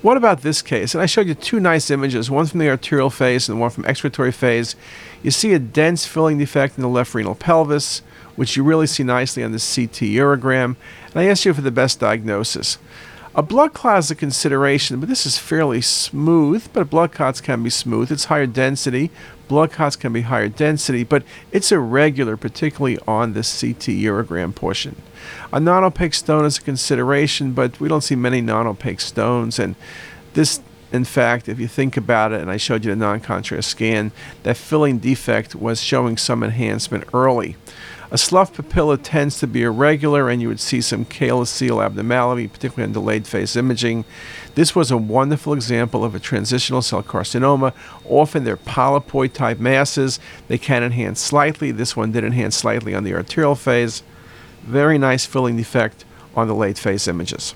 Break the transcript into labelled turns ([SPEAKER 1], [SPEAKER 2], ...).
[SPEAKER 1] What about this case? And I showed you two nice images, one from the arterial phase and one from excretory phase. You see a dense filling defect in the left renal pelvis, which you really see nicely on the CT urogram. And I asked you for the best diagnosis. A blood clot is a consideration, but this is fairly smooth. But blood clots can be smooth. It's higher density. Blood clots can be higher density, but it's irregular, particularly on the CT urogram portion. A non-opaque stone is a consideration, but we don't see many non-opaque stones. And this, in fact, if you think about it, and I showed you the non-contrast scan, that filling defect was showing some enhancement early. A slough papilla tends to be irregular, and you would see some calyceal abnormality, particularly on delayed phase imaging. This was a wonderful example of a transitional cell carcinoma. Often they're polypoid type masses. They can enhance slightly. This one did enhance slightly on the arterial phase. Very nice filling defect on the late phase images.